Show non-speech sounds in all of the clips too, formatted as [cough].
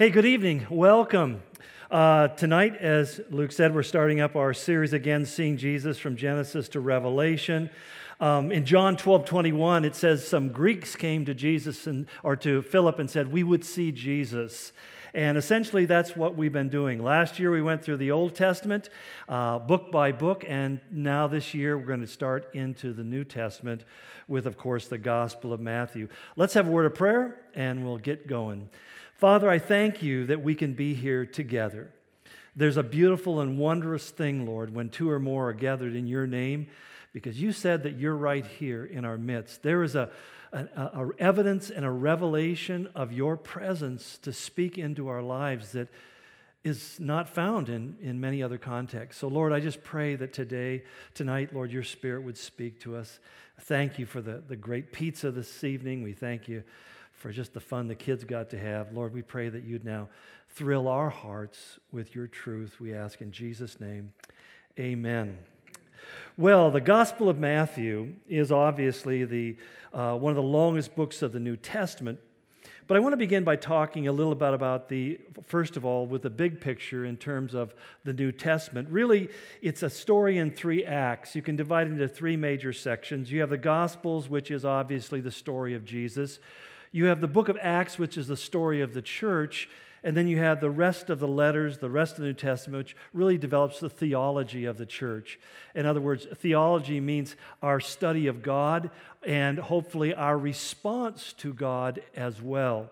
Hey, good evening. Welcome. Uh, tonight, as Luke said, we're starting up our series again, Seeing Jesus from Genesis to Revelation. Um, in John 12 21, it says some Greeks came to Jesus and, or to Philip and said, We would see Jesus. And essentially, that's what we've been doing. Last year, we went through the Old Testament, uh, book by book, and now this year, we're going to start into the New Testament with, of course, the Gospel of Matthew. Let's have a word of prayer, and we'll get going. Father, I thank you that we can be here together. There's a beautiful and wondrous thing, Lord, when two or more are gathered in your name, because you said that you're right here in our midst. There is a, a, a evidence and a revelation of your presence to speak into our lives that is not found in, in many other contexts. So, Lord, I just pray that today, tonight, Lord, your Spirit would speak to us. Thank you for the, the great pizza this evening. We thank you for just the fun the kids got to have. Lord, we pray that you'd now thrill our hearts with your truth. We ask in Jesus' name. Amen. Well, the Gospel of Matthew is obviously the, uh, one of the longest books of the New Testament. But I want to begin by talking a little bit about the, first of all, with the big picture in terms of the New Testament. Really, it's a story in three acts. You can divide it into three major sections. You have the Gospels, which is obviously the story of Jesus. You have the book of Acts, which is the story of the church, and then you have the rest of the letters, the rest of the New Testament, which really develops the theology of the church. In other words, theology means our study of God and hopefully our response to God as well.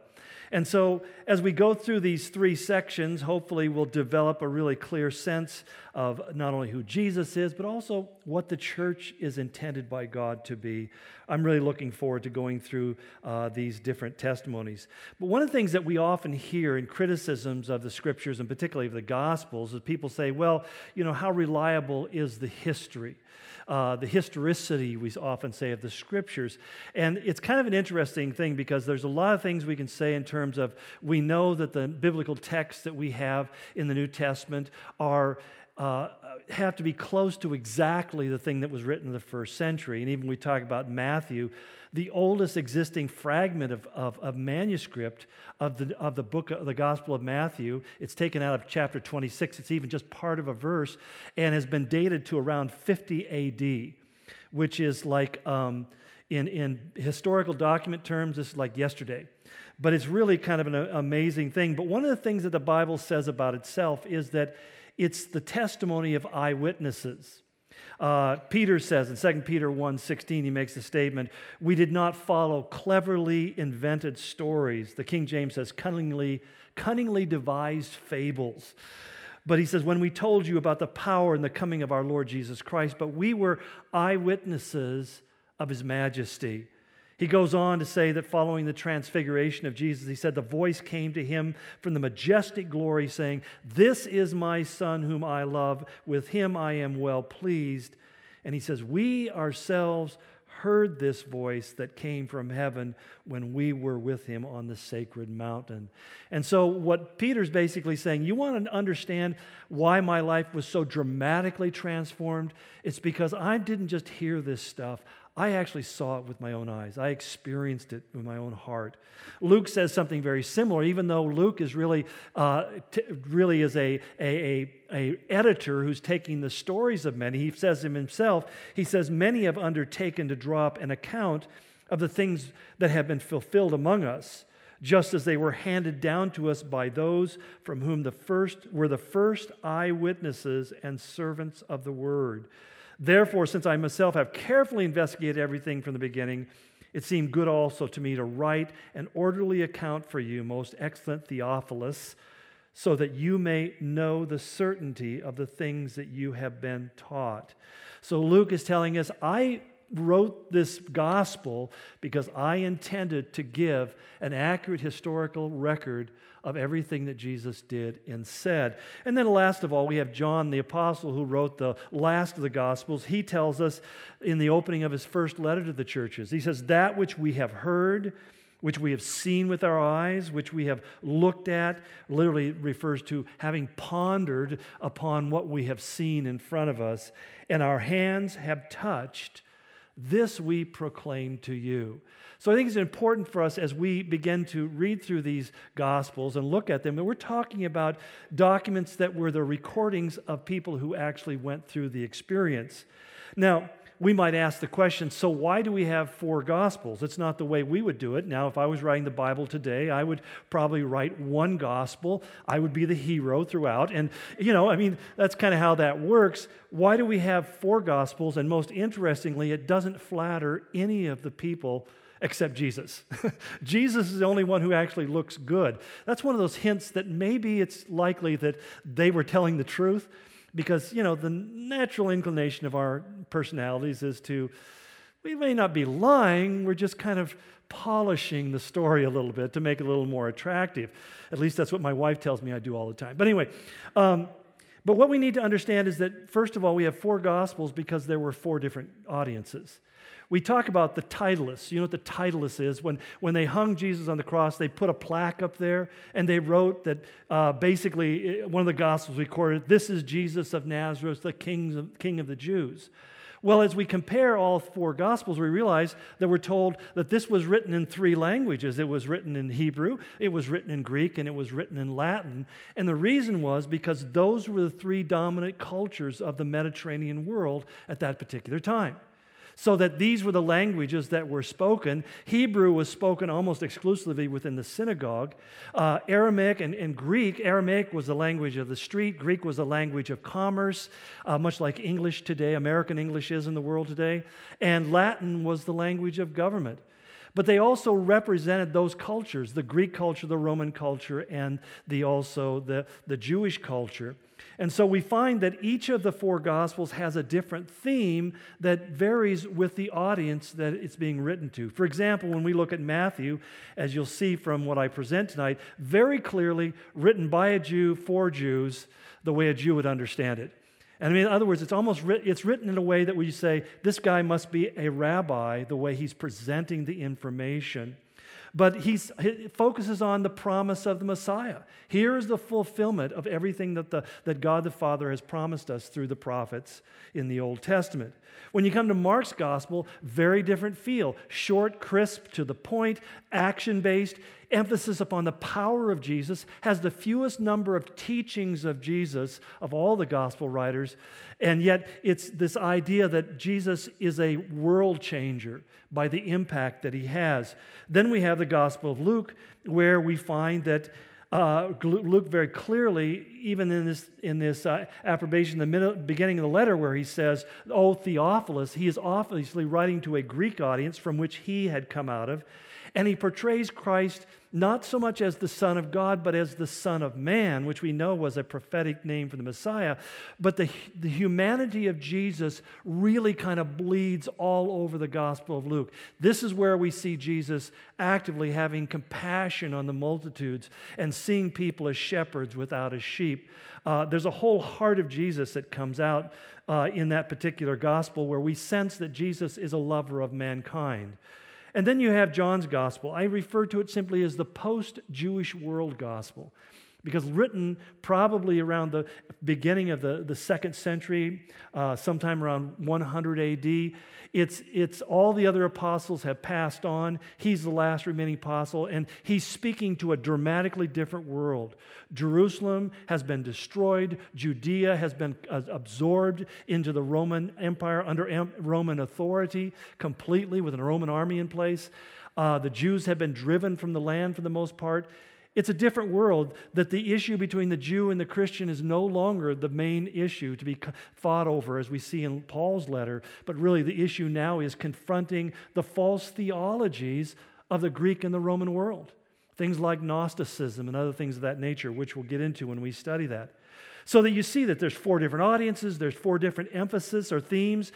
And so, as we go through these three sections, hopefully we'll develop a really clear sense of not only who Jesus is, but also what the church is intended by God to be. I'm really looking forward to going through uh, these different testimonies. But one of the things that we often hear in criticisms of the scriptures, and particularly of the Gospels, is people say, well, you know, how reliable is the history? Uh, the historicity, we often say, of the scriptures. And it's kind of an interesting thing because there's a lot of things we can say in terms of we know that the biblical texts that we have in the New Testament are. Uh, have to be close to exactly the thing that was written in the first century. And even we talk about Matthew, the oldest existing fragment of, of, of, manuscript of the, of the book of the Gospel of Matthew. It's taken out of chapter 26. It's even just part of a verse and has been dated to around 50 AD, which is like, um, in, in historical document terms, this is like yesterday. But it's really kind of an amazing thing. But one of the things that the Bible says about itself is that it's the testimony of eyewitnesses. Uh, Peter says in 2 Peter 1:16, he makes the statement, "We did not follow cleverly invented stories." The King James says cunningly, cunningly devised fables. But he says, when we told you about the power and the coming of our Lord Jesus Christ, but we were eyewitnesses of his majesty. He goes on to say that following the transfiguration of Jesus, he said, The voice came to him from the majestic glory, saying, This is my Son whom I love. With him I am well pleased. And he says, We ourselves heard this voice that came from heaven when we were with him on the sacred mountain. And so, what Peter's basically saying, you want to understand why my life was so dramatically transformed? It's because I didn't just hear this stuff, I actually saw it with my own eyes. I experienced it with my own heart. Luke says something very similar, even though Luke is really, uh, t- really is a, a, a, a editor who's taking the stories of many. He says him himself, he says, Many have undertaken to draw up an account of the things that have been fulfilled among us, just as they were handed down to us by those from whom the first were the first eyewitnesses and servants of the word. Therefore, since I myself have carefully investigated everything from the beginning, it seemed good also to me to write an orderly account for you, most excellent Theophilus, so that you may know the certainty of the things that you have been taught. So Luke is telling us, I wrote this gospel because I intended to give an accurate historical record of everything that Jesus did and said. And then, last of all, we have John the Apostle who wrote the last of the Gospels. He tells us in the opening of his first letter to the churches, he says, That which we have heard, which we have seen with our eyes, which we have looked at, literally refers to having pondered upon what we have seen in front of us, and our hands have touched This we proclaim to you. So I think it's important for us as we begin to read through these Gospels and look at them that we're talking about documents that were the recordings of people who actually went through the experience. Now, we might ask the question so why do we have four gospels? It's not the way we would do it. Now if i was writing the bible today i would probably write one gospel. I would be the hero throughout. And you know i mean that's kind of how that works. Why do we have four gospels? And most interestingly it doesn't flatter any of the people except Jesus. [laughs] Jesus is the only one who actually looks good. That's one of those hints that maybe it's likely that they were telling the truth because, you know, the natural inclination of our personalities is to, we may not be lying, we're just kind of polishing the story a little bit to make it a little more attractive. At least that's what my wife tells me I do all the time. But anyway, um, but what we need to understand is that, first of all, we have four gospels because there were four different audiences. We talk about the titulus. You know what the titulus is? When, when they hung Jesus on the cross, they put a plaque up there and they wrote that uh, basically, one of the Gospels recorded, This is Jesus of Nazareth, the king of, king of the Jews. Well, as we compare all four Gospels, we realize that we're told that this was written in three languages. It was written in Hebrew, it was written in Greek, and it was written in Latin. And the reason was because those were the three dominant cultures of the Mediterranean world at that particular time so that these were the languages that were spoken. Hebrew was spoken almost exclusively within the synagogue. Uh, Aramaic and, and, Greek, Aramaic was the language of the street, Greek was the language of commerce, uh, much like English today, American English is in the world today, and Latin was the language of government. But they also represented those cultures the Greek culture, the Roman culture, and the, also the, the Jewish culture. And so we find that each of the four Gospels has a different theme that varies with the audience that it's being written to. For example, when we look at Matthew, as you'll see from what I present tonight, very clearly written by a Jew for Jews, the way a Jew would understand it. And I mean, in other words, it's almost writ- it's written in a way that we say this guy must be a rabbi, the way he's presenting the information. But he focuses on the promise of the Messiah. Here is the fulfillment of everything that, the, that God the Father has promised us through the prophets in the Old Testament. When you come to Mark's gospel, very different feel. Short, crisp, to the point, action based, emphasis upon the power of Jesus, has the fewest number of teachings of Jesus of all the gospel writers. And yet, it's this idea that Jesus is a world changer by the impact that he has. Then we have the Gospel of Luke, where we find that uh, Luke very clearly, even in this, in this uh, approbation, the beginning of the letter, where he says, Oh, Theophilus, he is obviously writing to a Greek audience from which he had come out of. And he portrays Christ not so much as the Son of God, but as the Son of Man, which we know was a prophetic name for the Messiah. But the, the humanity of Jesus really kind of bleeds all over the Gospel of Luke. This is where we see Jesus actively having compassion on the multitudes and seeing people as shepherds without as sheep. Uh, there's a whole heart of Jesus that comes out uh, in that particular gospel where we sense that Jesus is a lover of mankind. And then you have John's gospel. I refer to it simply as the post Jewish world gospel because written probably around the beginning of the, the second century, uh, sometime around 100 AD. It's, it's all the other apostles have passed on. He's the last remaining apostle, and he's speaking to a dramatically different world. Jerusalem has been destroyed, Judea has been uh, absorbed into the Roman Empire under Roman authority completely with a Roman army in place. Uh, the Jews have been driven from the land for the most part. It's a different world that the issue between the Jew and the Christian is no longer the main issue to be fought over, as we see in Paul's letter, but really the issue now is confronting the false theologies of the Greek and the Roman world. Things like Gnosticism and other things of that nature, which we'll get into when we study that. So that you see that there's four different audiences, there's four different emphasis or themes,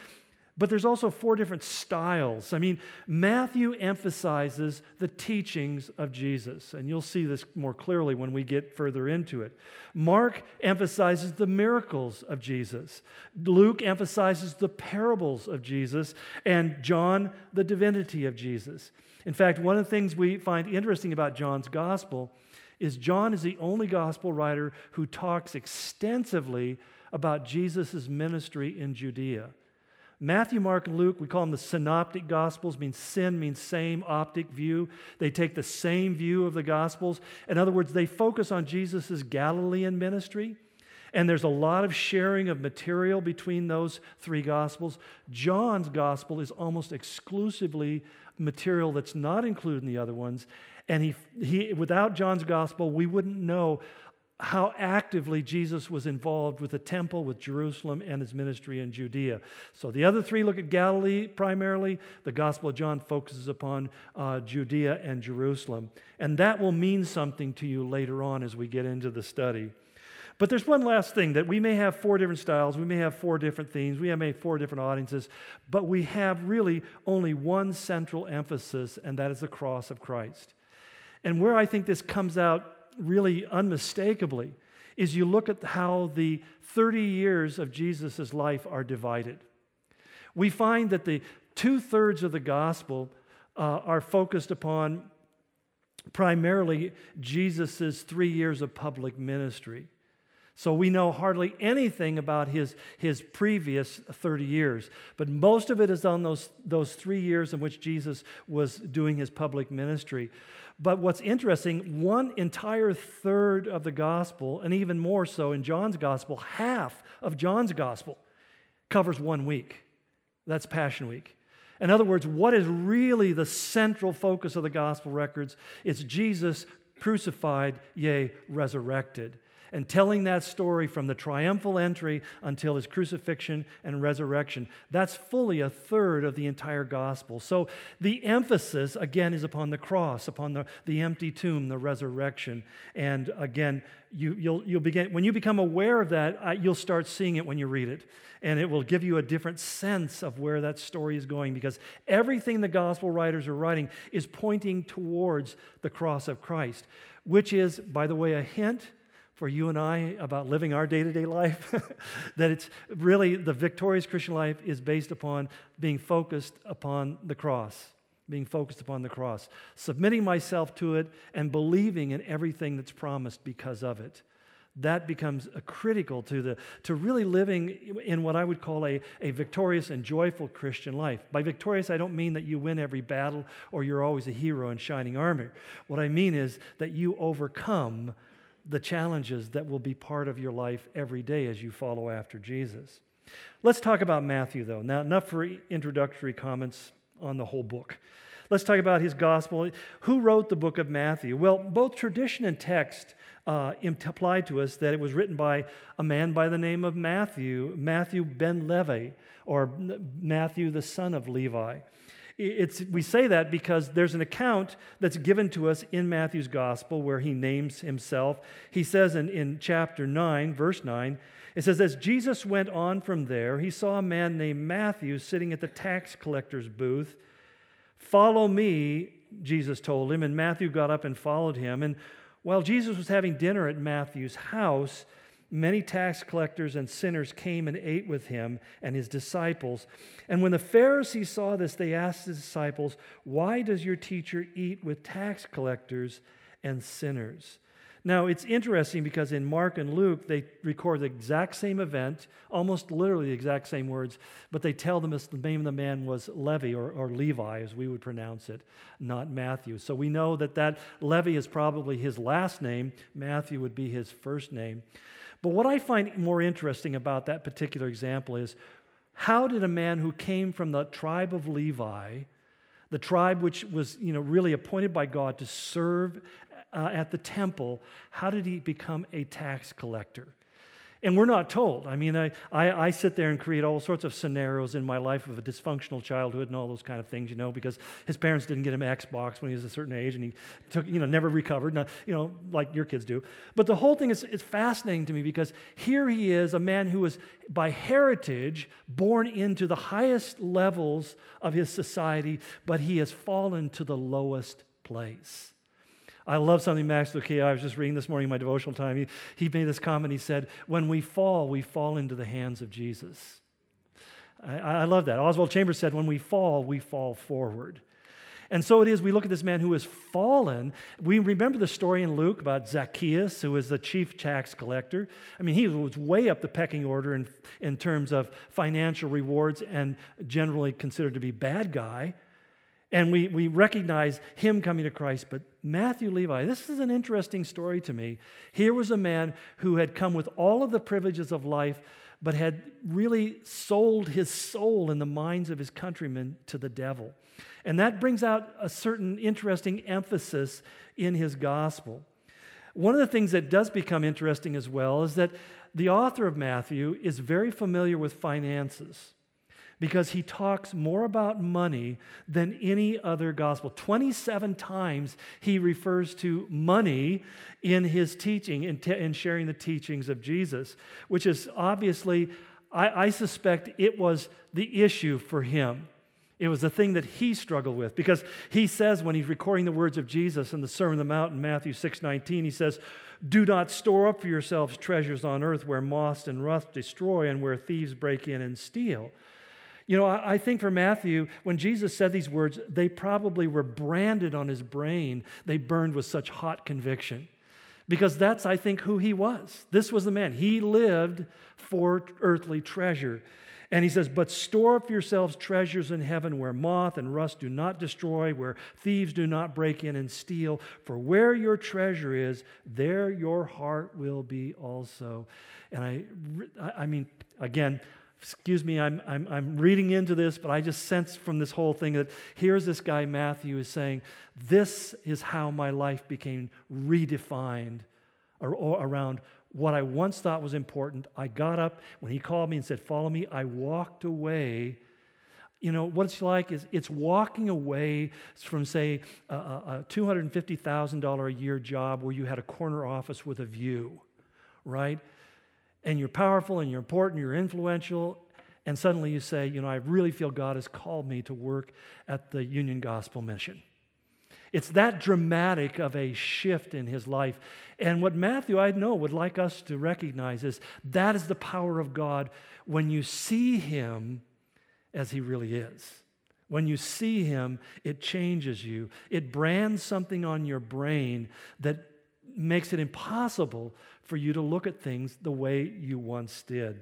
but there's also four different styles. I mean, Matthew emphasizes the teachings of Jesus, and you'll see this more clearly when we get further into it. Mark emphasizes the miracles of Jesus. Luke emphasizes the parables of Jesus, and John, the divinity of Jesus. In fact, one of the things we find interesting about John's gospel is John is the only gospel writer who talks extensively about Jesus' ministry in Judea. Matthew, Mark, and Luke, we call them the synoptic gospels, means sin means same optic view. They take the same view of the gospels. In other words, they focus on Jesus' Galilean ministry. And there's a lot of sharing of material between those three gospels. John's gospel is almost exclusively material that's not included in the other ones. And he, he, without John's gospel, we wouldn't know how actively Jesus was involved with the temple, with Jerusalem, and his ministry in Judea. So the other three look at Galilee primarily. The Gospel of John focuses upon uh, Judea and Jerusalem. And that will mean something to you later on as we get into the study. But there's one last thing that we may have four different styles, we may have four different themes, we may have four different audiences, but we have really only one central emphasis, and that is the cross of Christ. And where I think this comes out really unmistakably is you look at how the 30 years of Jesus' life are divided. We find that the two thirds of the gospel uh, are focused upon primarily Jesus' three years of public ministry. So we know hardly anything about his, his previous 30 years. But most of it is on those, those three years in which Jesus was doing his public ministry. But what's interesting, one entire third of the gospel, and even more so in John's gospel, half of John's gospel covers one week. That's Passion Week. In other words, what is really the central focus of the gospel records? It's Jesus crucified, yea, resurrected and telling that story from the triumphal entry until his crucifixion and resurrection. That's fully a third of the entire gospel. So the emphasis, again, is upon the cross, upon the, the empty tomb, the resurrection. And again, you, you'll, you'll begin, when you become aware of that, you'll start seeing it when you read it. And it will give you a different sense of where that story is going because everything the gospel writers are writing is pointing towards the cross of Christ, which is, by the way, a hint for you and I about living our day to day life. [laughs] that it's really the victorious Christian life is based upon being focused upon the cross, being focused upon the cross, submitting myself to it, and believing in everything that's promised because of it. That becomes critical to, the, to really living in what I would call a, a victorious and joyful Christian life. By victorious, I don't mean that you win every battle or you're always a hero in shining armor. What I mean is that you overcome the challenges that will be part of your life every day as you follow after Jesus. Let's talk about Matthew, though. Now, enough for introductory comments on the whole book. Let's talk about his gospel. Who wrote the book of Matthew? Well, both tradition and text uh, imply to us that it was written by a man by the name of Matthew, Matthew ben Levi, or Matthew the son of Levi. It's, we say that because there's an account that's given to us in Matthew's gospel where he names himself. He says in, in chapter 9, verse 9, it says, As Jesus went on from there, he saw a man named Matthew sitting at the tax collector's booth. Follow me, Jesus told him, and Matthew got up and followed him. And while Jesus was having dinner at Matthew's house, many tax collectors and sinners came and ate with him and his disciples. And when the Pharisees saw this, they asked the disciples, Why does your teacher eat with tax collectors and sinners? Now, it's interesting because in Mark and Luke, they record the exact same event, almost literally the exact same words, but they tell them the name of the man was Levi or, or Levi, as we would pronounce it, not Matthew. So we know that that Levi is probably his last name, Matthew would be his first name. But what I find more interesting about that particular example is how did a man who came from the tribe of Levi, the tribe which was you know, really appointed by God to serve uh, at the temple, how did he become a tax collector? And we're not told. I mean, I, I, I, sit there and create all sorts of scenarios in my life of a dysfunctional childhood and all those kind of things, you know, because his parents didn't get him Xbox when he was a certain age and he took, you know, never recovered, not, you know, like your kids do. But the whole thing is, is fascinating to me because here he is, a man who was by heritage born into the highest levels of his society, but he has fallen to the lowest place. I love something Max Lucado, I was just reading this morning in my devotional time. He, he made this comment. He said, When we fall, we fall into the hands of Jesus. I, I love that. Oswald Chambers said, When we fall, we fall forward. And so it is, we look at this man who has fallen. We remember the story in Luke about Zacchaeus, who was the chief tax collector. I mean, he was way up the pecking order in, in terms of financial rewards and generally considered to be bad guy. And we, we recognize him coming to Christ. But Matthew Levi, this is an interesting story to me. Here was a man who had come with all of the privileges of life, but had really sold his soul in the minds of his countrymen to the devil. And that brings out a certain interesting emphasis in his gospel. One of the things that does become interesting as well is that the author of Matthew is very familiar with finances because he talks more about money than any other gospel. 27 times he refers to money in his teaching, in sharing the teachings of Jesus, which is obviously, I, I suspect it was the issue for him. It was the thing that he struggled with because he says when he's recording the words of Jesus in the Sermon on the Mount in Matthew 6:19, he says, "Do not store up for yourselves treasures on earth where moth and rust destroy and where thieves break in and steal." You know, I think for Matthew, when Jesus said these words, they probably were branded on his brain. They burned with such hot conviction. Because that's, I think, who he was. This was the man. He lived for earthly treasure. And he says, But store up yourselves treasures in heaven where moth and rust do not destroy, where thieves do not break in and steal. For where your treasure is, there your heart will be also. And I, I mean, again, excuse me, I'm, I'm, I'm reading into this, but I just sense from this whole thing that here's this guy, Matthew, is saying, This is how my life became redefined or around what I once thought was important. I got up when he called me and said, Follow me. I walked away. You know, what it's like is it's walking away from, say, a, a $250,000 a year job where you had a corner office with a view, right? And you're powerful and you're important, you're influential, and suddenly you say, You know, I really feel God has called me to work at the Union Gospel Mission. It's that dramatic of a shift in his life. And what Matthew, I know, would like us to recognize is that is the power of God when you see him as he really is. When you see him, it changes you. It brands something on your brain that makes it impossible for you to look at things the way you once did.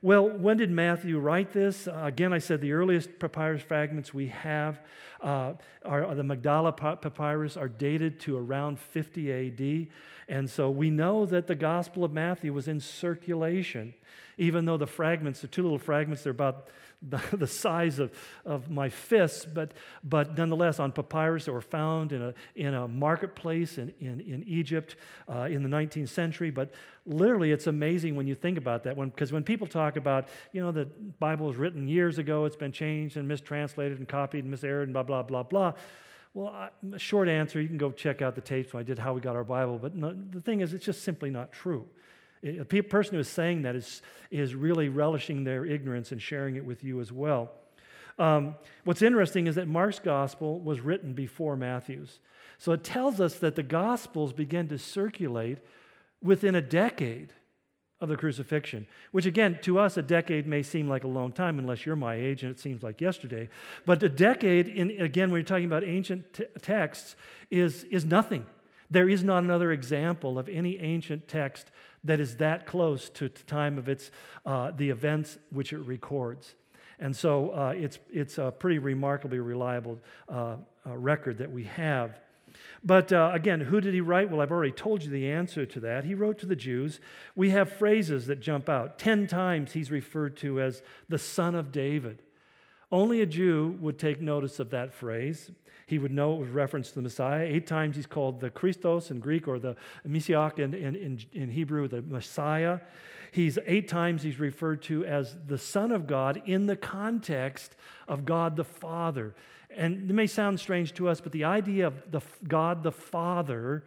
Well, when did Matthew write this? Uh, again, I said the earliest papyrus fragments we have uh, are, are, the Magdala papyrus are dated to around 50 AD. And so we know that the Gospel of Matthew was in circulation, even though the fragments, the two little fragments, they're about the, [laughs] the size of, of my fists, but, but nonetheless on papyrus that were found in a, in a marketplace in, in, in Egypt uh, in the 19th century. But literally, it's amazing when you think about that. Because when, when people talk about, you know, the Bible was written years ago, it's been changed and mistranslated and copied and miserred and blah, blah, blah, blah. Well, I, short answer, you can go check out the tapes when I did How We Got Our Bible, but no, the thing is, it's just simply not true. A person who is saying that is, is really relishing their ignorance and sharing it with you as well. Um, what's interesting is that Mark's gospel was written before Matthew's. So it tells us that the gospels began to circulate within a decade of the crucifixion, which again, to us, a decade may seem like a long time unless you're my age and it seems like yesterday. But a decade, in, again, when you're talking about ancient t- texts, is, is nothing. There is not another example of any ancient text that is that close to the time of its, uh, the events which it records. And so uh, it's, it's a pretty remarkably reliable uh, uh record that we have. But uh, again, who did he write? Well, I've already told you the answer to that. He wrote to the Jews. We have phrases that jump out. Ten times he's referred to as the son of David. Only a Jew would take notice of that phrase. He would know it was reference to the Messiah. Eight times he's called the Christos in Greek or the Messiah in, in, in, in Hebrew, the Messiah. He's eight times he's referred to as the Son of God in the context of God the Father. And it may sound strange to us, but the idea of the God the Father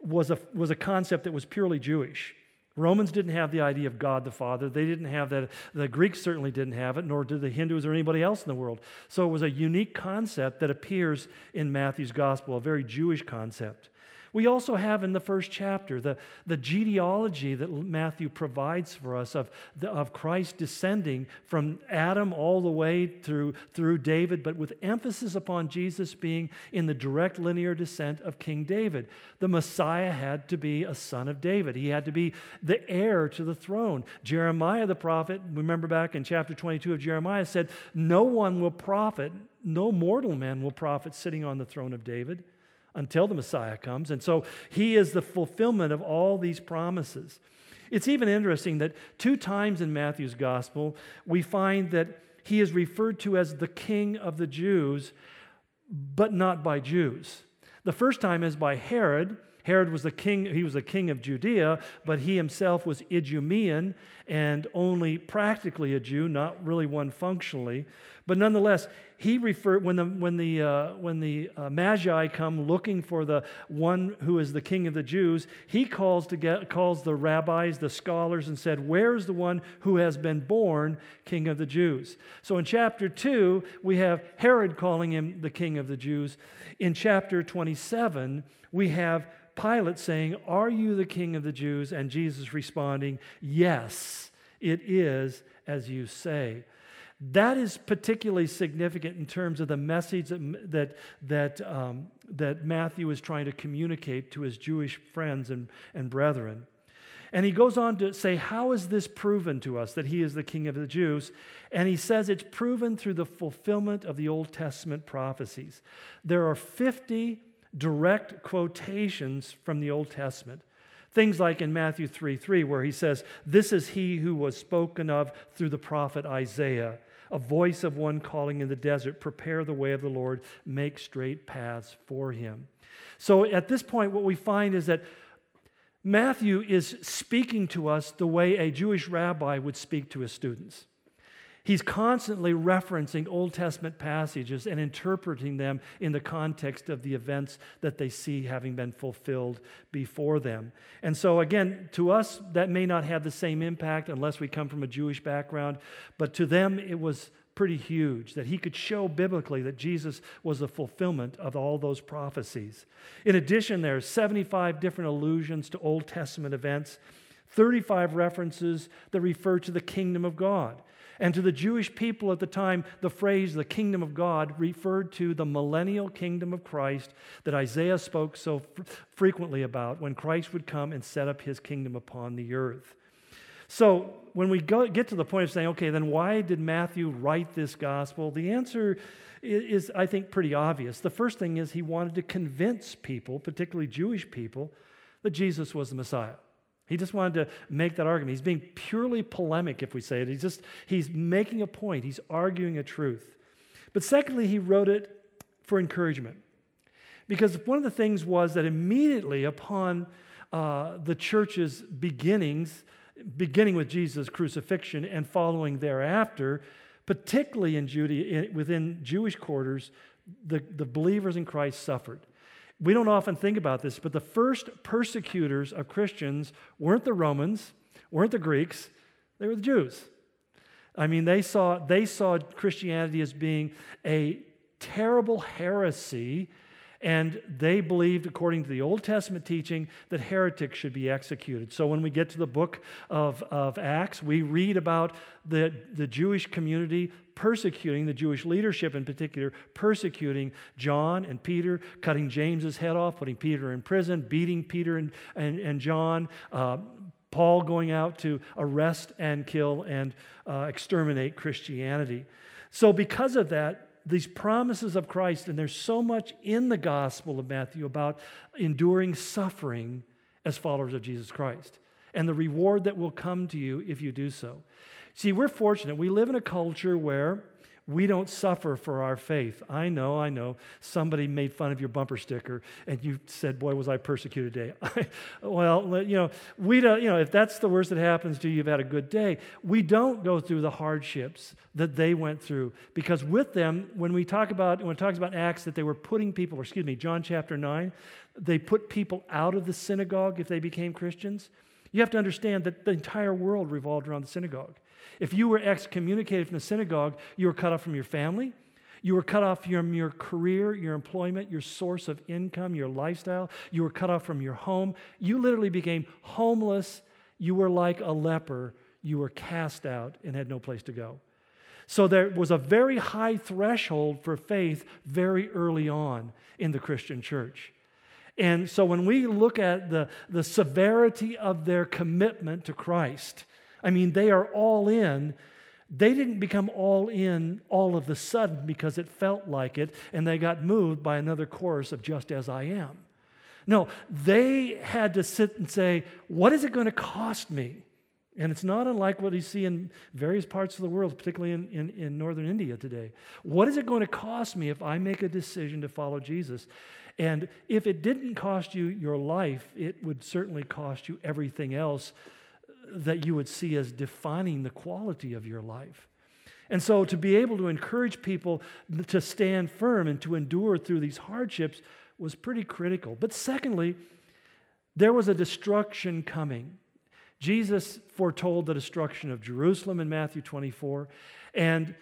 was a, was a concept that was purely Jewish. Romans didn't have the idea of God the Father. They didn't have that. The Greeks certainly didn't have it, nor did the Hindus or anybody else in the world. So it was a unique concept that appears in Matthew's gospel, a very Jewish concept. We also have in the first chapter the, the genealogy that Matthew provides for us of, the, of Christ descending from Adam all the way through, through David, but with emphasis upon Jesus being in the direct linear descent of King David. The Messiah had to be a son of David, he had to be the heir to the throne. Jeremiah the prophet, remember back in chapter 22 of Jeremiah, said, No one will profit, no mortal man will profit sitting on the throne of David until the Messiah comes. And so he is the fulfillment of all these promises. It's even interesting that two times in Matthew's gospel, we find that he is referred to as the king of the Jews, but not by Jews. The first time is by Herod. Herod was the king, he was the king of Judea, but he himself was Idumean and only practically a Jew, not really one functionally. But nonetheless, he referred when the when the uh, when the uh, magi come looking for the one who is the king of the Jews, he calls to get, calls the rabbis, the scholars, and said, "Where's the one who has been born king of the Jews?" So in chapter two, we have Herod calling him the king of the Jews. In chapter twenty-seven, we have Pilate saying, "Are you the king of the Jews?" and Jesus responding, "Yes, it is as you say." That is particularly significant in terms of the message that, that, that, um, that Matthew is trying to communicate to his Jewish friends and, and brethren. And he goes on to say, How is this proven to us that he is the king of the Jews? And he says it's proven through the fulfillment of the Old Testament prophecies. There are 50 direct quotations from the Old Testament. Things like in Matthew 3 3, where he says, This is he who was spoken of through the prophet Isaiah a voice of one calling in the desert, prepare the way of the Lord, make straight paths for him. So at this point, what we find is that Matthew is speaking to us the way a Jewish rabbi would speak to his students. He's constantly referencing Old Testament passages and interpreting them in the context of the events that they see having been fulfilled before them. And so, again, to us, that may not have the same impact unless we come from a Jewish background, but to them, it was pretty huge that he could show biblically that Jesus was a fulfillment of all those prophecies. In addition, there are 75 different allusions to Old Testament events, 35 references that refer to the kingdom of God. And to the Jewish people at the time, the phrase the kingdom of God referred to the millennial kingdom of Christ that Isaiah spoke so frequently about when Christ would come and set up his kingdom upon the earth. So, when we go, get to the point of saying, okay, then why did Matthew write this gospel? The answer is, is, I think, pretty obvious. The first thing is he wanted to convince people, particularly Jewish people, that Jesus was the Messiah. He just wanted to make that argument. He's being purely polemic, if we say it. He's just, he's making a point. He's arguing a truth. But secondly, he wrote it for encouragement. Because one of the things was that immediately upon uh, the church's beginnings, beginning with Jesus' crucifixion and following thereafter, particularly in Judea, within Jewish quarters, the, the believers in Christ suffered. We don't often think about this, but the first persecutors of Christians weren't the Romans, weren't the Greeks, they were the Jews. I mean, they saw, they saw Christianity as being a terrible heresy, and they believed, according to the Old Testament teaching, that heretics should be executed. So when we get to the book of, of Acts, we read about the, the Jewish community persecuting the Jewish leadership in particular, persecuting John and Peter, cutting James's head off, putting Peter in prison, beating Peter and, and, and John, uh, Paul going out to arrest and kill and uh, exterminate Christianity. So, because of that, these promises of Christ, and there's so much in the Gospel of Matthew about enduring suffering as followers of Jesus Christ and the reward that will come to you if you do so. See, we're fortunate. We live in a culture where we don't suffer for our faith. I know, I know. Somebody made fun of your bumper sticker and you said, Boy, was I persecuted today. [laughs] well, you know, we don't, you know, if that's the worst that happens to you, you've had a good day. We don't go through the hardships that they went through because with them, when we talk about, when it talks about Acts that they were putting people, or excuse me, John chapter 9, they put people out of the synagogue if they became Christians. You have to understand that the entire world revolved around the synagogue. If you were excommunicated from the synagogue, you were cut off from your family, You were cut off from your career, your employment, your source of income, your lifestyle. You were cut off from your home. You literally became homeless. You were like a leper. You were cast out and had no place to go. So there was a very high threshold for faith very early on in the Christian church. And so when we look at the, the severity of their commitment to Christ, I mean, they are all in. They didn't become all in all of the sudden because it felt like it and they got moved by another chorus of just as I am. No, they had to sit and say, what is it going to cost me? And it's not unlike what you see in various parts of the world, particularly in, in, in, northern India today. What is it going to cost me if I make a decision to follow Jesus? And if it didn't cost you your life, it would certainly cost you everything else that you would see as defining the quality of your life. And so to be able to encourage people to stand firm and to endure through these hardships was pretty critical. But secondly, there was a destruction coming. Jesus foretold the destruction of Jerusalem in Matthew 24. And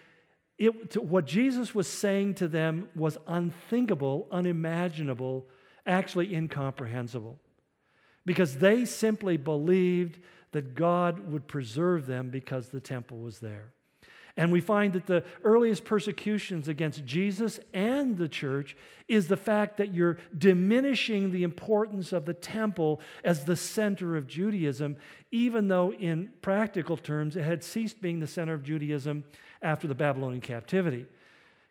it, what Jesus was saying to them was unthinkable, unimaginable, actually incomprehensible. Because they simply believed that God would preserve them because the temple was there. And we find that the earliest persecutions against Jesus and the church is the fact that you're diminishing the importance of the temple as the center of Judaism, even though in practical terms it had ceased being the center of Judaism after the Babylonian captivity.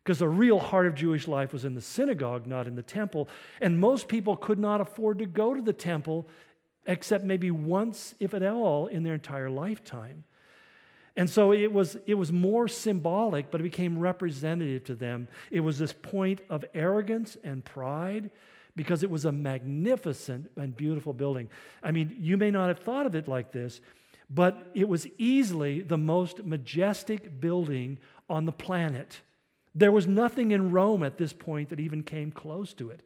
Because the real heart of Jewish life was in the synagogue, not in the temple. And most people could not afford to go to the temple except maybe once, if at all, in their entire lifetime. And so it was, it was more symbolic, but it became representative to them. It was this point of arrogance and pride because it was a magnificent and beautiful building. I mean, you may not have thought of it like this, but it was easily the most majestic building on the planet. There was nothing in Rome at this point that even came close to it.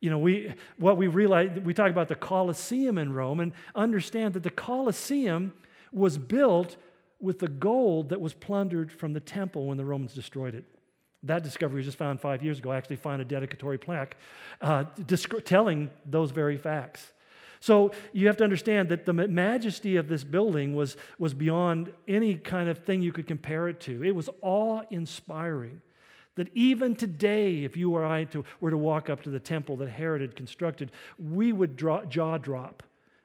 You know, we, what we realize, we talk about the Colosseum in Rome and understand that the Colosseum was built with the gold that was plundered from the temple when the Romans destroyed it. That discovery was just found five years ago. I actually found a dedicatory plaque uh, telling those very facts. So you have to understand that the majesty of this building was, was beyond any kind of thing you could compare it to. It was awe inspiring. That even today, if you or I to, were to walk up to the temple that Herod had constructed, we would draw, jaw drop.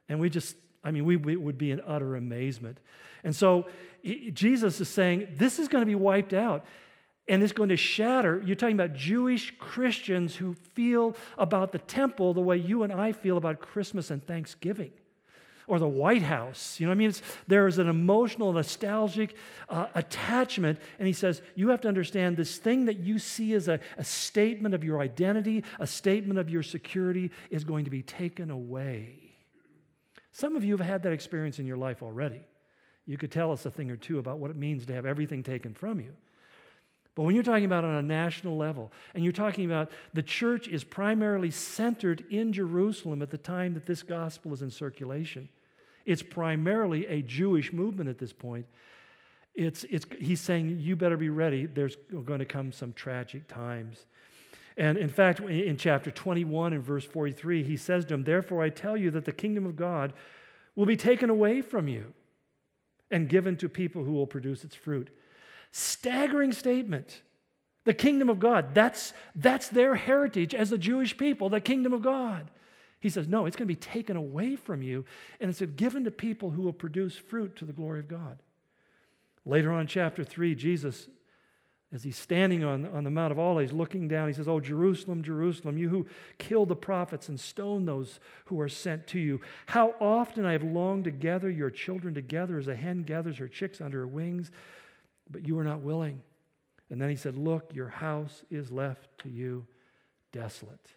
And we just, I mean, we, we would be in utter amazement. And so Jesus is saying, this is going to be wiped out and it's going to shatter. You're talking about Jewish Christians who feel about the temple the way you and I feel about Christmas and Thanksgiving or the White House. You know I mean? It's, there is an emotional, nostalgic uh, attachment. And he says, You have to understand this thing that you see as a, a statement of your identity, a statement of your security, is going to be taken away. Some of you have had that experience in your life already. You could tell us a thing or two about what it means to have everything taken from you. But when you're talking about on a national level, and you're talking about the church is primarily centered in Jerusalem at the time that this gospel is in circulation, it's primarily a Jewish movement at this point. It's, it's, he's saying, You better be ready. There's going to come some tragic times. And in fact, in chapter 21 and verse 43, he says to him, Therefore I tell you that the kingdom of God will be taken away from you and given to people who will produce its fruit. Staggering statement. The kingdom of God, that's, that's their heritage as the Jewish people, the kingdom of God. He says, no, it's going to be taken away from you, and it's given to people who will produce fruit to the glory of God. Later on chapter 3, Jesus, as he's standing on, on the Mount of Olives, looking down, he says, Oh, Jerusalem, Jerusalem, you who kill the prophets and stone those who are sent to you. How often I have longed to gather your children together as a hen gathers her chicks under her wings but you were not willing. And then he said, Look, your house is left to you desolate.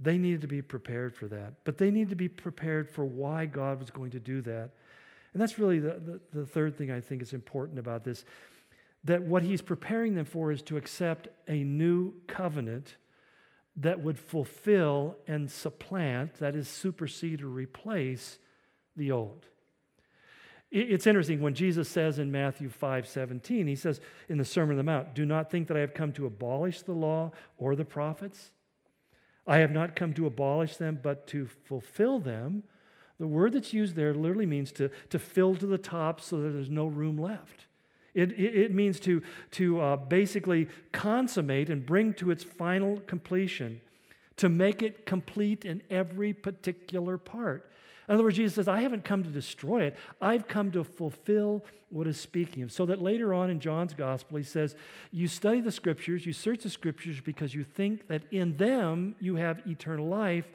They needed to be prepared for that, but they needed to be prepared for why God was going to do that. And that's really the, the, the third thing I think is important about this that what he's preparing them for is to accept a new covenant that would fulfill and supplant, that is, supersede or replace the old. It's interesting when Jesus says in Matthew 5 17, he says in the Sermon on the Mount, Do not think that I have come to abolish the law or the prophets. I have not come to abolish them, but to fulfill them. The word that's used there literally means to, to fill to the top so that there's no room left. It, it, it means to, to uh, basically consummate and bring to its final completion, to make it complete in every particular part. In other words, Jesus says, I haven't come to destroy it. I've come to fulfill what is speaking of. So that later on in John's gospel, he says, You study the scriptures, you search the scriptures because you think that in them you have eternal life,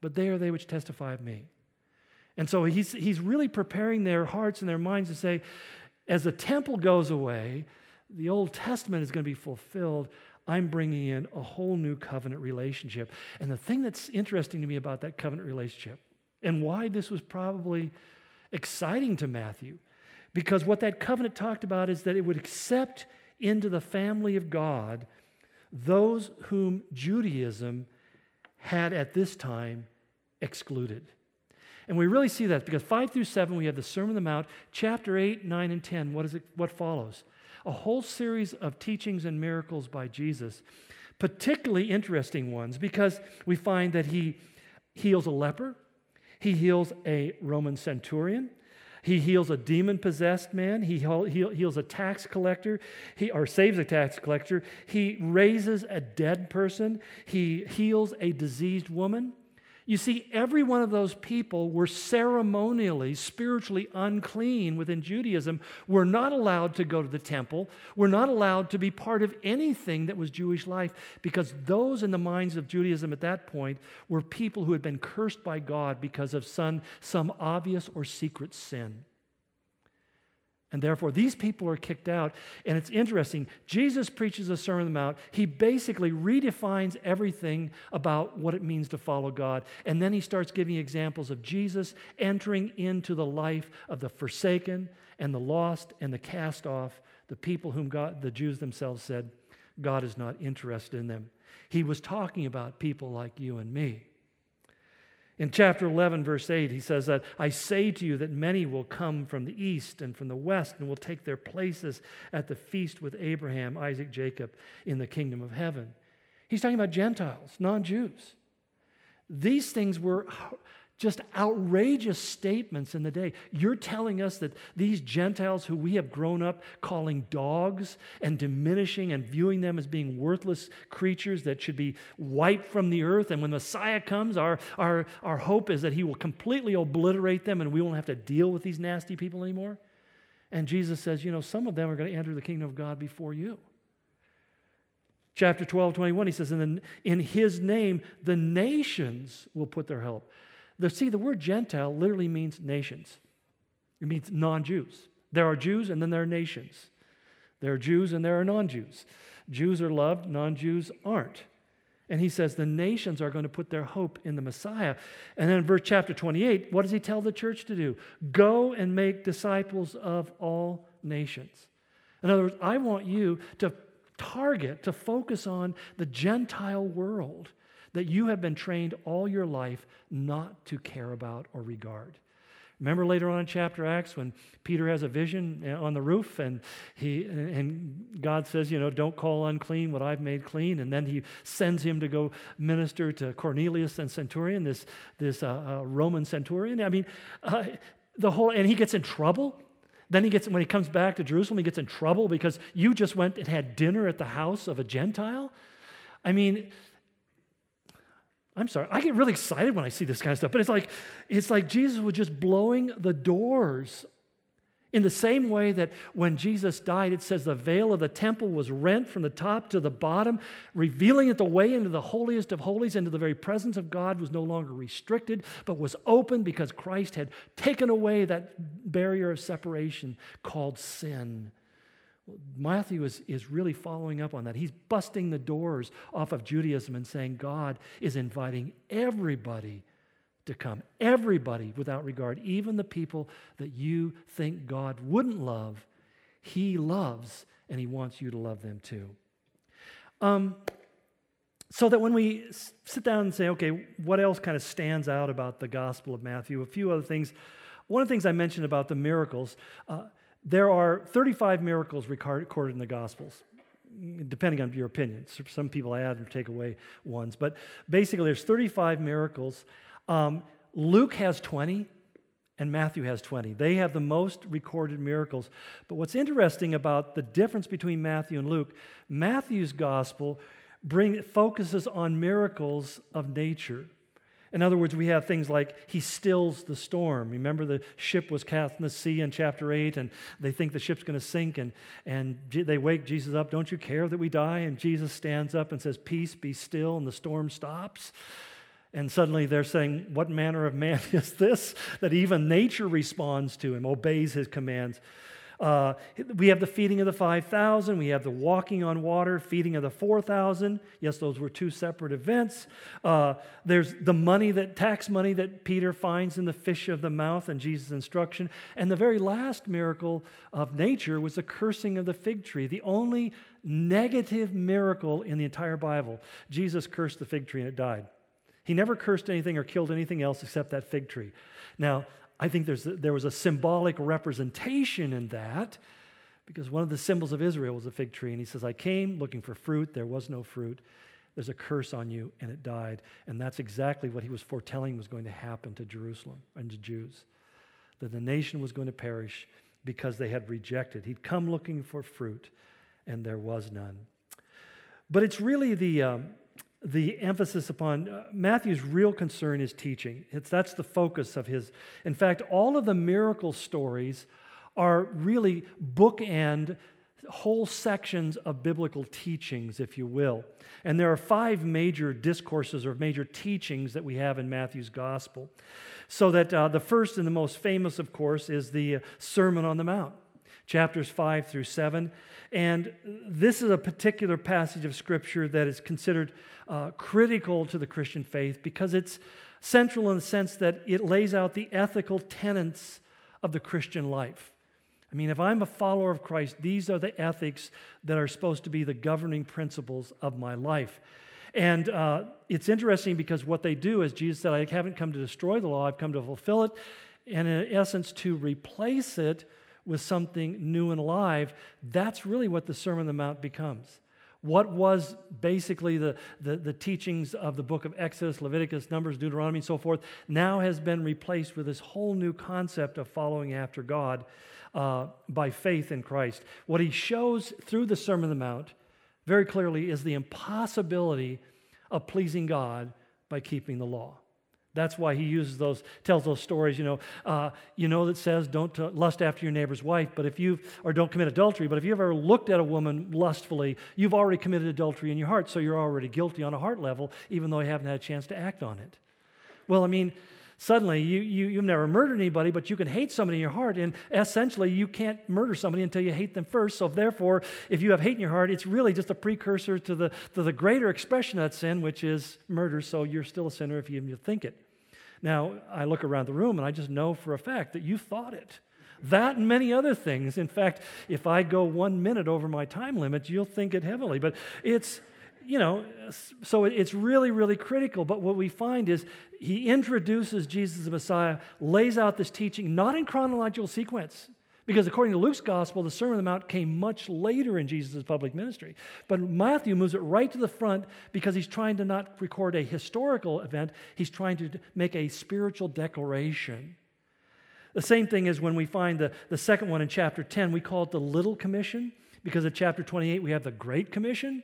but they are they which testify of me. And so he's, he's really preparing their hearts and their minds to say, as the temple goes away, the Old Testament is going to be fulfilled. I'm bringing in a whole new covenant relationship. And the thing that's interesting to me about that covenant relationship and why this was probably exciting to Matthew. Because what that covenant talked about is that it would accept into the family of God those whom Judaism had at this time excluded. And we really see that because 5 through 7, we have the Sermon on the Mount. Chapter 8, 9, and 10, what, is it, what follows? A whole series of teachings and miracles by Jesus, particularly interesting ones because we find that he heals a leper, he heals a Roman centurion. He heals a demon possessed man. He heals a tax collector, he, or saves a tax collector. He raises a dead person. He heals a diseased woman. You see, every one of those people were ceremonially, spiritually unclean within Judaism, were not allowed to go to the temple, were not allowed to be part of anything that was Jewish life, because those in the minds of Judaism at that point were people who had been cursed by God because of some, some obvious or secret sin. And therefore, these people are kicked out. And it's interesting. Jesus preaches a Sermon on the Mount. He basically redefines everything about what it means to follow God. And then he starts giving examples of Jesus entering into the life of the forsaken and the lost and the cast off, the people whom God, the Jews themselves said, God is not interested in them. He was talking about people like you and me. In chapter 11, verse 8, he says that I say to you that many will come from the east and from the west and will take their places at the feast with Abraham, Isaac, Jacob in the kingdom of heaven. He's talking about Gentiles, non Jews. These things were just outrageous statements in the day. You're telling us that these Gentiles who we have grown up calling dogs and diminishing and viewing them as being worthless creatures that should be wiped from the earth, and when Messiah comes, our, our, our hope is that he will completely obliterate them and we won't have to deal with these nasty people anymore. And Jesus says, you know, some of them are going to enter the kingdom of God before you. Chapter 12, 21, he says, in, in his name, the nations will put their help. The, see, the word Gentile literally means nations, it means non Jews. There are Jews and then there are nations. There are Jews and there are non Jews. Jews are loved, non Jews aren't. And he says the nations are going to put their hope in the Messiah. And then in verse chapter 28, what does he tell the church to do? Go and make disciples of all nations. In other words, I want you to target, to focus on the Gentile world that you have been trained all your life not to care about or regard. Remember later on in chapter Acts when Peter has a vision on the roof and he and God says, you know, don't call unclean what I've made clean, and then he sends him to go minister to Cornelius and centurion, this this uh, uh, Roman centurion. I mean, uh, the whole and he gets in trouble. Then he gets when he comes back to Jerusalem, he gets in trouble because you just went and had dinner at the house of a Gentile. I mean, I'm sorry, I get really excited when I see this kind of stuff, but it's like, it's like Jesus was just blowing the doors. In the same way that when Jesus died, it says the veil of the temple was rent from the top to the bottom, revealing that the way into the holiest of holies, into the very presence of God, was no longer restricted, but was open because Christ had taken away that barrier of separation called sin. Matthew is, is really following up on that. He's busting the doors off of Judaism and saying God is inviting everybody to come. Everybody without regard, even the people that you think God wouldn't love, He loves and He wants you to love them too. Um, so that when we sit down and say, okay, what else kind of stands out about the Gospel of Matthew? A few other things one of the things I mentioned about the miracles, uh, there are 35 miracles recorded in the Gospels, depending on your opinion. Some people add or take away ones, but basically, there's 35 miracles. Um, Luke has 20 and Matthew has 20. They have the most recorded miracles. But what's interesting about the difference between Matthew and Luke, Matthew's gospel bring, focuses on miracles of nature. In other words, we have things like he stills the storm. Remember, the ship was cast in the sea in chapter 8, and they think the ship's going to sink, and, and they wake Jesus up. Don't you care that we die? And Jesus stands up and says, Peace, be still, and the storm stops. And suddenly they're saying, What manner of man [laughs] is this that even nature responds to him, obeys his commands? Uh, we have the feeding of the 5,000. We have the walking on water, feeding of the 4,000. Yes, those were two separate events. Uh, there's the money that, tax money that Peter finds in the fish of the mouth and Jesus' instruction. And the very last miracle of nature was the cursing of the fig tree, the only negative miracle in the entire Bible. Jesus cursed the fig tree and it died. He never cursed anything or killed anything else except that fig tree. Now, I think there was a symbolic representation in that because one of the symbols of Israel was a fig tree. And he says, I came looking for fruit, there was no fruit. There's a curse on you, and it died. And that's exactly what he was foretelling was going to happen to Jerusalem and to Jews that the nation was going to perish because they had rejected. He'd come looking for fruit, and there was none. But it's really the. Um, the emphasis upon uh, Matthew's real concern is teaching. It's, that's the focus of his. In fact, all of the miracle stories are really bookend whole sections of biblical teachings, if you will. And there are five major discourses or major teachings that we have in Matthew's gospel. So that uh, the first and the most famous, of course, is the uh, Sermon on the Mount, chapters 5 through 7. And this is a particular passage of Scripture that is considered uh, critical to the Christian faith because it's central in the sense that it lays out the ethical tenets of the Christian life. I mean, if I'm a follower of Christ, these are the ethics that are supposed to be the governing principles of my life. And uh, it's interesting because what they do is Jesus said, I haven't come to destroy the law, I've come to fulfill it. And in essence, to replace it with something new and alive, that's really what the Sermon on the Mount becomes. What was basically the, the, the, teachings of the book of Exodus, Leviticus, Numbers, Deuteronomy, and so forth, now has been replaced with this whole new concept of following after God uh, by faith in Christ. What he shows through the Sermon on the Mount very clearly is the impossibility of pleasing God by keeping the law. That's why he uses those, tells those stories. You know, uh, you know that says don't uh, lust after your neighbor's wife, but if you've, or don't commit adultery. But if you've ever looked at a woman lustfully, you've already committed adultery in your heart, so you're already guilty on a heart level, even though you haven't had a chance to act on it. Well, I mean, suddenly you, you you've never murdered anybody, but you can hate somebody in your heart, and essentially you can't murder somebody until you hate them first. So therefore, if you have hate in your heart, it's really just a precursor to the to the greater expression of that sin, which is murder. So you're still a sinner if you even think it. Now, I look around the room and I just know for a fact that you thought it. That and many other things. In fact, if I go one minute over my time limit, you'll think it heavily. But it's, you know, so it's really, really critical. But what we find is he introduces Jesus the Messiah, lays out this teaching, not in chronological sequence. Because according to Luke's gospel, the Sermon on the Mount came much later in Jesus' public ministry. But Matthew moves it right to the front because he's trying to not record a historical event, he's trying to make a spiritual declaration. The same thing is when we find the, the second one in chapter 10, we call it the Little Commission because in chapter 28 we have the Great Commission.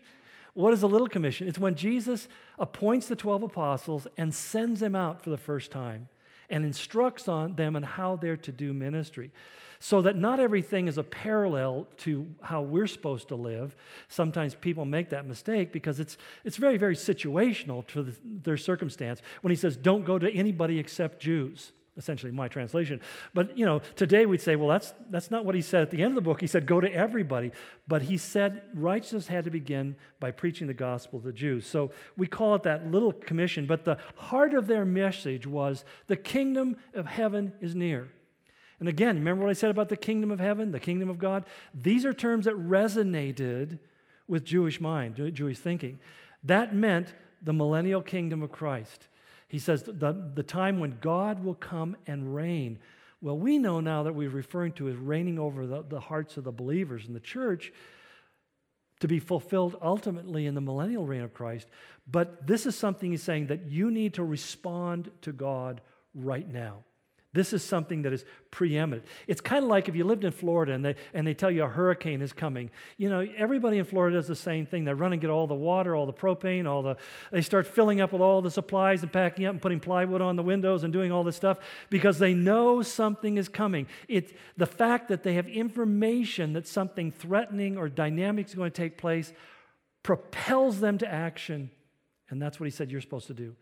What is the Little Commission? It's when Jesus appoints the 12 apostles and sends them out for the first time and instructs on them on how they're to do ministry so that not everything is a parallel to how we're supposed to live. Sometimes people make that mistake because it's, it's very, very situational to the, their circumstance. When he says, don't go to anybody except Jews, essentially my translation. But, you know, today we'd say, well, that's, that's not what he said at the end of the book. He said, go to everybody. But he said righteousness had to begin by preaching the gospel to the Jews. So we call it that little commission. But the heart of their message was the kingdom of heaven is near. And again, remember what I said about the kingdom of heaven, the kingdom of God? These are terms that resonated with Jewish mind, Jewish thinking. That meant the millennial kingdom of Christ. He says the, the time when God will come and reign. Well, we know now that we're referring to as reigning over the, the hearts of the believers in the church to be fulfilled ultimately in the millennial reign of Christ. But this is something he's saying that you need to respond to God right now. This is something that is preeminent. It's kind of like if you lived in Florida and they, and they tell you a hurricane is coming. You know, everybody in Florida does the same thing. They run and get all the water, all the propane, all the, they start filling up with all the supplies and packing up and putting plywood on the windows and doing all this stuff because they know something is coming. It's the fact that they have information that something threatening or dynamic is going to take place propels them to action. And that's what he said you're supposed to do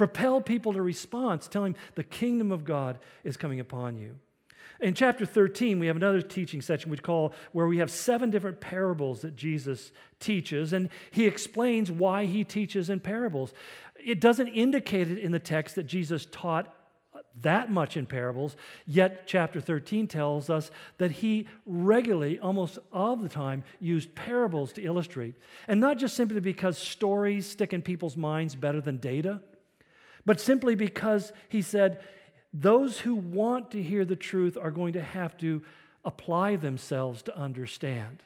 propel people to response, telling the kingdom of God is coming upon you. In chapter 13, we have another teaching section we call where we have seven different parables that Jesus teaches, and he explains why he teaches in parables. It doesn't indicate it in the text that Jesus taught that much in parables, yet chapter 13 tells us that he regularly, almost all the time, used parables to illustrate. And not just simply because stories stick in people's minds better than data, but simply because he said, those who want to hear the truth are going to have to apply themselves to understand.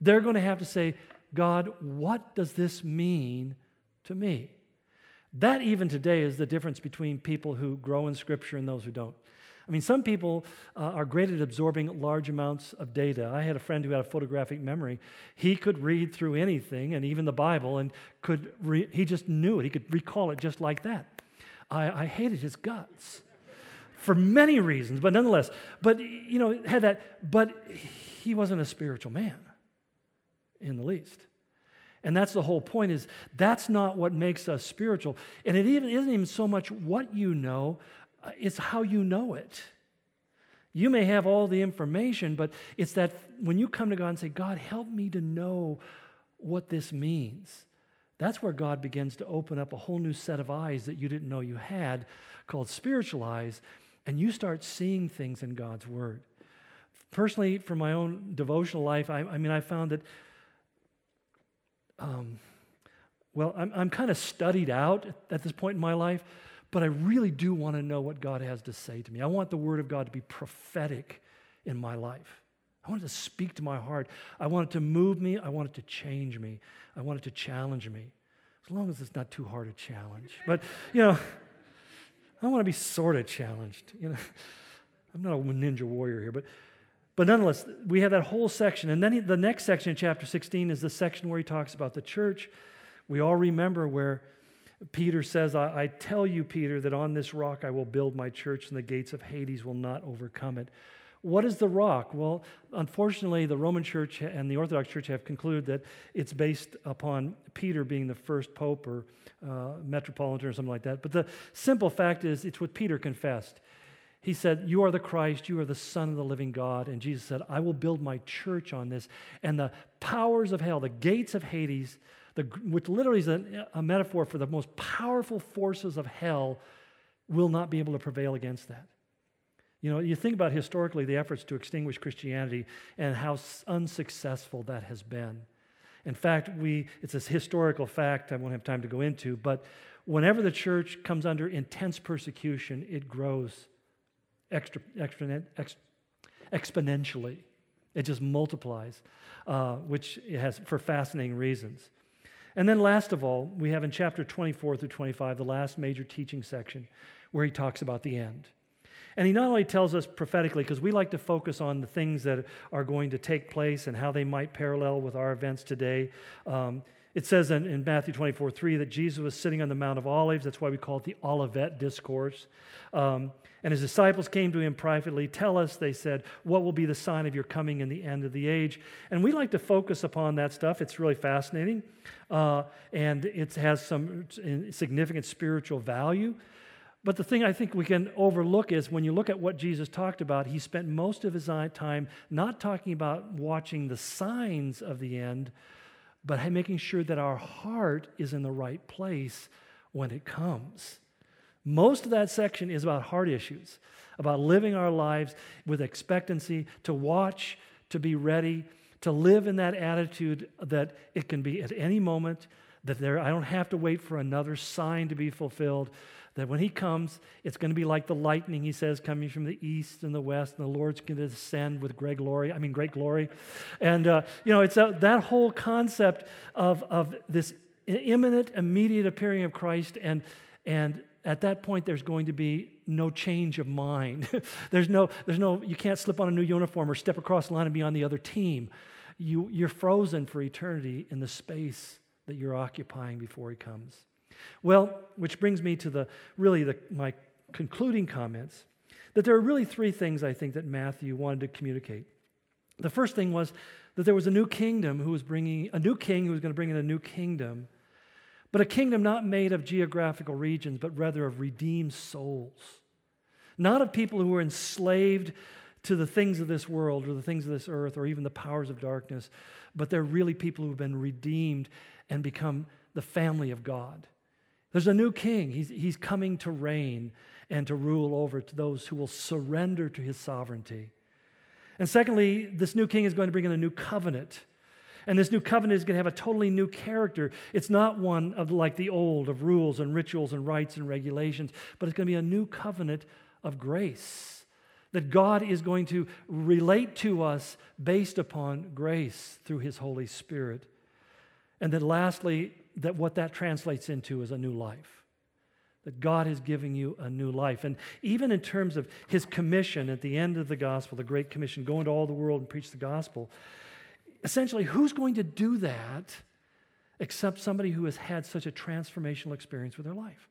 They're going to have to say, God, what does this mean to me? That, even today, is the difference between people who grow in Scripture and those who don't. I mean, some people uh, are great at absorbing large amounts of data. I had a friend who had a photographic memory. He could read through anything, and even the Bible, and could re- he just knew it. He could recall it just like that. I, I hated his guts for many reasons, but nonetheless. But, you know, had that, but he wasn't a spiritual man in the least. And that's the whole point is that's not what makes us spiritual. And it even isn't even so much what you know, uh, it's how you know it. You may have all the information, but it's that when you come to God and say, God, help me to know what this means. That's where God begins to open up a whole new set of eyes that you didn't know you had, called spiritual eyes, and you start seeing things in God's Word. Personally, for my own devotional life, I, I mean, I found that, um, well, I'm, I'm kind of studied out at this point in my life, but I really do want to know what God has to say to me. I want the Word of God to be prophetic in my life. I want it to speak to my heart. I want it to move me. I want it to change me. I want it to challenge me. As long as it's not too hard a challenge. But, you know, I want to be sort of challenged. You know, I'm not a ninja warrior here, but, but nonetheless, we have that whole section. And then he, the next section in chapter 16 is the section where he talks about the church. We all remember where Peter says, I, I tell you, Peter, that on this rock I will build my church, and the gates of Hades will not overcome it. What is the rock? Well, unfortunately, the Roman Church and the Orthodox Church have concluded that it's based upon Peter being the first pope or uh, metropolitan or something like that. But the simple fact is, it's what Peter confessed. He said, You are the Christ, you are the Son of the living God. And Jesus said, I will build my church on this. And the powers of hell, the gates of Hades, the, which literally is a, a metaphor for the most powerful forces of hell, will not be able to prevail against that. You know, you think about historically the efforts to extinguish Christianity and how unsuccessful that has been. In fact, we, it's a historical fact I won't have time to go into, but whenever the church comes under intense persecution, it grows extra, extra, ex, exponentially. It just multiplies, uh, which it has for fascinating reasons. And then, last of all, we have in chapter 24 through 25, the last major teaching section, where he talks about the end. And he not only tells us prophetically, because we like to focus on the things that are going to take place and how they might parallel with our events today. Um, it says in, in, Matthew 24, 3 that Jesus was sitting on the Mount of Olives. That's why we call it the Olivet Discourse. Um, and his disciples came to him privately. Tell us, they said, what will be the sign of your coming in the end of the age? And we like to focus upon that stuff. It's really fascinating. Uh, and it has some significant spiritual value. But the thing I think we can overlook is when you look at what Jesus talked about, he spent most of his time not talking about watching the signs of the end, but making sure that our heart is in the right place when it comes. Most of that section is about heart issues, about living our lives with expectancy, to watch, to be ready, to live in that attitude that it can be at any moment, that there, I don't have to wait for another sign to be fulfilled That when he comes, it's going to be like the lightning, he says, coming from the east and the west, and the Lord's going to descend with great glory. I mean, great glory. And, uh, you know, it's a, that whole concept of, of this imminent, immediate appearing of Christ. And, and at that point, there's going to be no change of mind. [laughs] there's, no, there's no, you can't slip on a new uniform or step across the line and be on the other team. You, you're frozen for eternity in the space that you're occupying before he comes. Well, which brings me to the really the, my concluding comments that there are really three things I think that Matthew wanted to communicate. The first thing was that there was a new kingdom who was bringing a new king who was going to bring in a new kingdom, but a kingdom not made of geographical regions, but rather of redeemed souls. Not of people who were enslaved to the things of this world or the things of this earth or even the powers of darkness, but they're really people who've been redeemed and become the family of God. There's a new king. He's, he's coming to reign and to rule over to those who will surrender to his sovereignty. And secondly, this new king is going to bring in a new covenant. And this new covenant is going to have a totally new character. It's not one of like the old of rules and rituals and rites and regulations, but it's going to be a new covenant of grace. That God is going to relate to us based upon grace through his Holy Spirit. And then lastly, that what that translates into is a new life. That God is giving you a new life. And even in terms of his commission at the end of the gospel, the Great Commission, go into all the world and preach the gospel, essentially, who's going to do that except somebody who has had such a transformational experience with their life?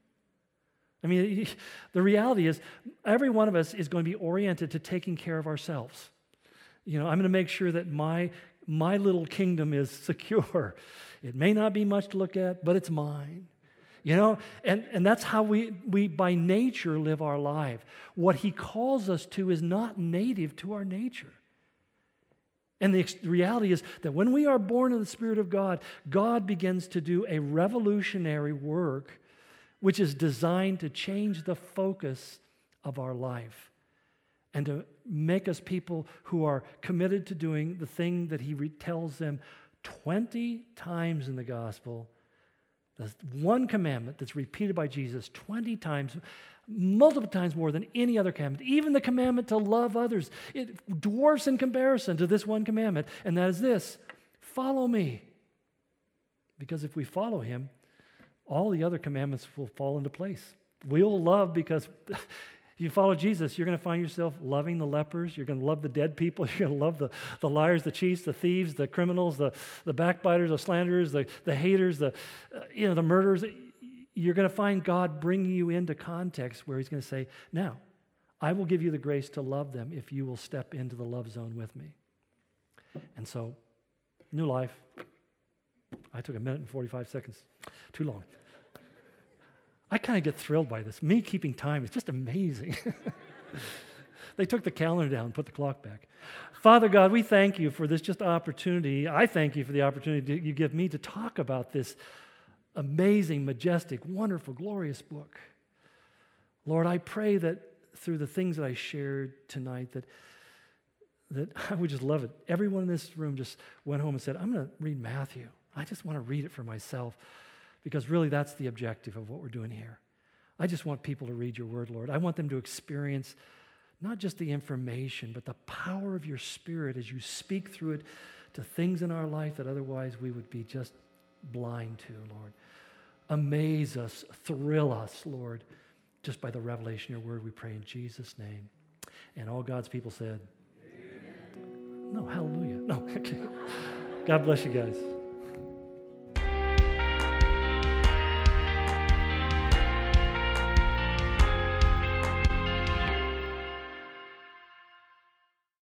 I mean, [laughs] the reality is, every one of us is going to be oriented to taking care of ourselves. You know, I'm going to make sure that my, my little kingdom is secure. It may not be much to look at, but it's mine. You know, and, and that's how we, we by nature live our life. What he calls us to is not native to our nature. And the reality is that when we are born of the Spirit of God, God begins to do a revolutionary work which is designed to change the focus of our life and to make us people who are committed to doing the thing that He tells them 20 times in the gospel. The one commandment that's repeated by Jesus 20 times, multiple times more than any other commandment. Even the commandment to love others, it dwarfs in comparison to this one commandment, and that is this follow me. Because if we follow him, all the other commandments will fall into place. We'll love because you follow Jesus, you're going to find yourself loving the lepers. You're going to love the dead people. [laughs] You're going to love the, the liars, the cheats, the thieves, the criminals, the, the backbiters, the slanderers, the, the haters, the, uh, you know, the murderers. You're going to find God bringing you into context where He's going to say, Now, I will give you the grace to love them if you will step into the love zone with me. And so, new life. I took a minute and 45 seconds. Too long. I kind of get thrilled by this. Me keeping time is just amazing. [laughs] they took the calendar down and put the clock back. Father God, we thank you for this just opportunity. I thank you for the opportunity you give me to talk about this amazing, majestic, wonderful, glorious book. Lord, I pray that through the things that I shared tonight, that, that [laughs] I would just love it. Everyone in this room just went home and said, I'm going to read Matthew. I just want to read it for myself because really that's the objective of what we're doing here. I just want people to read your word, Lord. I want them to experience not just the information, but the power of your spirit as you speak through it to things in our life that otherwise we would be just blind to, Lord. Amaze us, thrill us, Lord, just by the revelation of your word, we pray in Jesus' name. And all God's people said, Amen. No, hallelujah. No, [laughs] okay. God bless you guys.